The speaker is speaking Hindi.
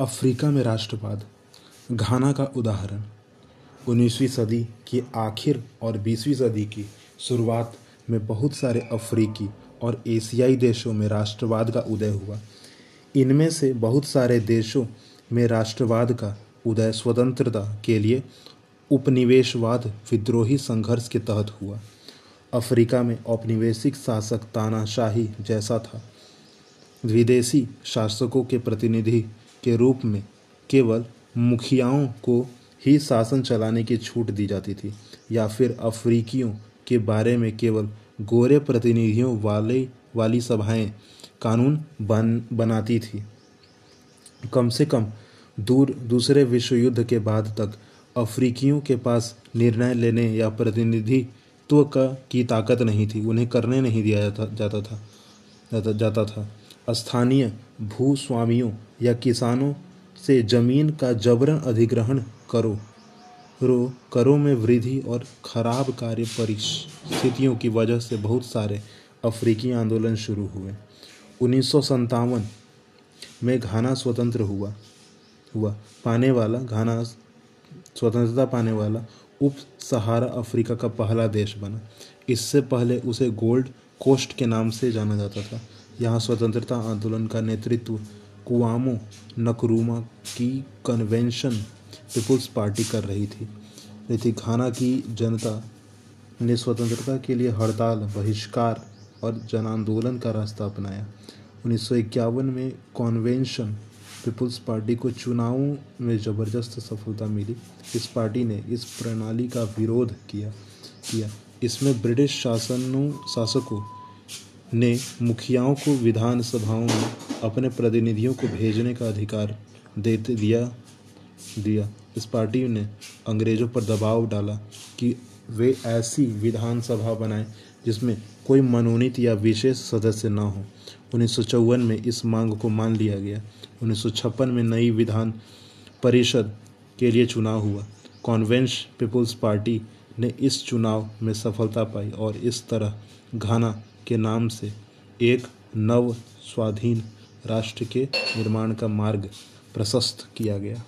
अफ्रीका में राष्ट्रवाद, घाना का उदाहरण, उन्नीसवीं सदी के आखिर और बीसवीं सदी की शुरुआत में बहुत सारे अफ्रीकी और एशियाई देशों में राष्ट्रवाद का उदय हुआ। इनमें से बहुत सारे देशों में राष्ट्रवाद का उदय स्वतंत्रता के लिए उपनिवेशवाद विद्रोही संघर्ष के तहत हुआ। अफ्रीका में औपनिवेशिक शासक तानाशाही जैसा था। विदेशी शासकों के प्रतिनिधि के रूप में केवल मुखियाओं को ही शासन चलाने की छूट दी जाती थी या फिर अफ्रीकियों के बारे में केवल गोरे प्रतिनिधियों वाले वाली सभाएँ कानून बन बनाती थी। कम से कम दूर दूसरे विश्व युद्ध के बाद तक अफ्रीकियों के पास निर्णय लेने या प्रतिनिधित्व का की ताकत नहीं थी उन्हें करने नहीं दिया जाता जाता था जाता, जाता था। स्थानीय भूस्वामियों या किसानों से ज़मीन का जबरन अधिग्रहण करो। रो, करों में वृद्धि और खराब कार्य परिस्थितियों की वजह से बहुत सारे अफ्रीकी आंदोलन शुरू हुए। उन्नीस सौ सत्तावन में घाना स्वतंत्र हुआ। हुआ। पाने वाला, घाना स्वतंत्रता पाने वाला उप सहारा अफ्रीका का पहला देश बना। इससे पहले उसे गोल्ड कोस्ट के नाम से जाना जाता था। यहाँ स्वतंत्रता आंदोलन का नेतृत्व कुआमो नकरूमा की कन्वेंशन पीपुल्स पार्टी कर रही थी। लेकिन घाना की जनता ने स्वतंत्रता के लिए हड़ताल, बहिष्कार और जन आंदोलन का रास्ता अपनाया। उन्नीस सौ इक्यावन में कॉन्वेंशन पीपुल्स पार्टी को चुनावों में ज़बरदस्त सफलता मिली। इस पार्टी ने इस प्रणाली का विरोध किया किया। इसमें ब्रिटिश शासनों, शासकों ने मुखियाओं को विधान सभाओं में अपने प्रतिनिधियों को भेजने का अधिकार देते दिया दिया। इस पार्टी ने अंग्रेज़ों पर दबाव डाला कि वे ऐसी विधानसभा बनाएँ जिसमें कोई मनोनीत या विशेष सदस्य न हो। उन्नीस सौ चौवन में इस मांग को मान लिया गया। उन्नीस सौ छप्पन में नई विधान परिषद के लिए चुनाव हुआ। कॉन्वेंश पीपुल्स पार्टी ने इस चुनाव में सफलता पाई और इस तरह घाना के नाम से एक नव स्वाधीन राष्ट्र के निर्माण का मार्ग प्रशस्त किया गया।